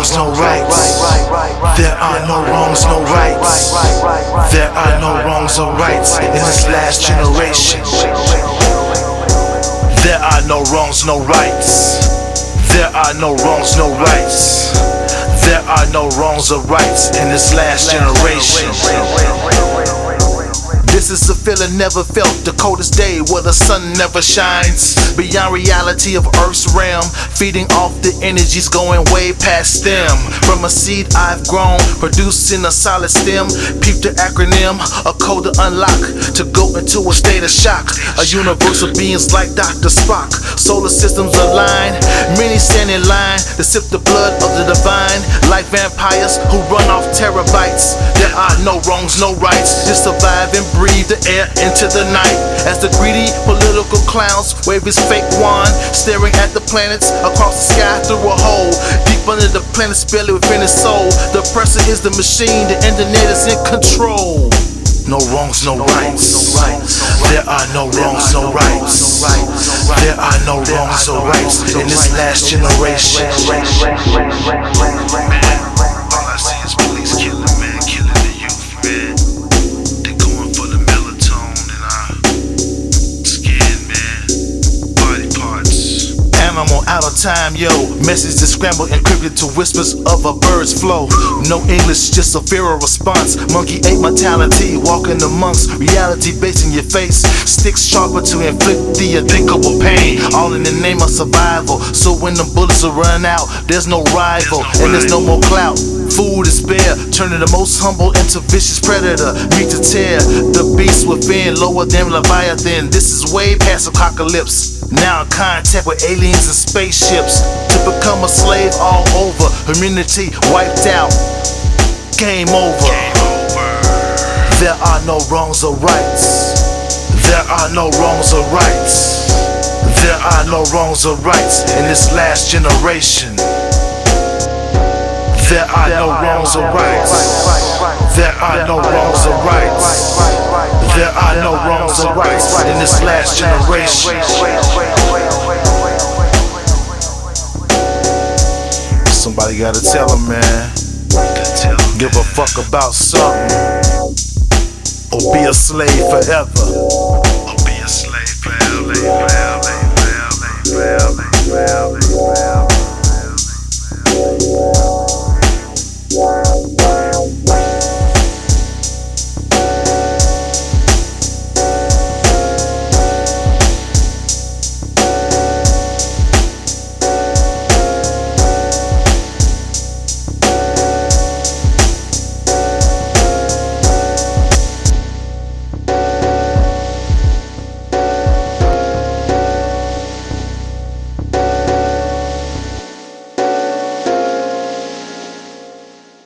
wrongs, no rights. There are no wrongs, no rights. There are no wrongs or rights in this last generation. There are no wrongs, no rights. There are no wrongs, no rights. There are no wrongs or rights in this last generation. This is a feeling never felt, the coldest day where the sun never shines. Beyond reality of Earth's realm, feeding off the energies going way past them. From a seed I've grown, producing a solid stem. Peep the acronym, a code to unlock, to go into a state of shock. A universe of beings like Dr. Spock. Solar systems align, many stand in line to sip the blood of the divine. Like vampires who run off terabytes. There are no wrongs, no rights, just survive and breathe the air into the night as the greedy political clowns wave his fake wand, staring at the planets across the sky through a hole deep under the planet's belly within his soul. The oppressor is the machine, the internet is in control. No wrongs, no rights. There are no wrongs, no rights. There are no wrongs or rights in this last generation. I'm out of time, yo. Message is scrambled, encrypted to whispers of a bird's flow. No English, just a feral response. Monkey ape mentality, walking amongst reality based in your face. Sticks sharper to inflict the unthinkable pain. All in the name of survival. So when the bullets run out, there's no rival, and there's no more clout. Food is bare, turning the most humble into vicious predator. Meet to tear, the beast within, lower than Leviathan. This is way past apocalypse. Now in contact with aliens and spaceships. To become a slave all over, humanity wiped out. Game over. There are no wrongs or rights. There are no wrongs or rights. There are no wrongs or rights in this last generation. There are no wrongs or rights. There are no wrongs or rights. There are no wrongs or rights in this last generation. Somebody gotta tell them, man. Give a fuck about something. Or be a slave forever. Or be a slave forever.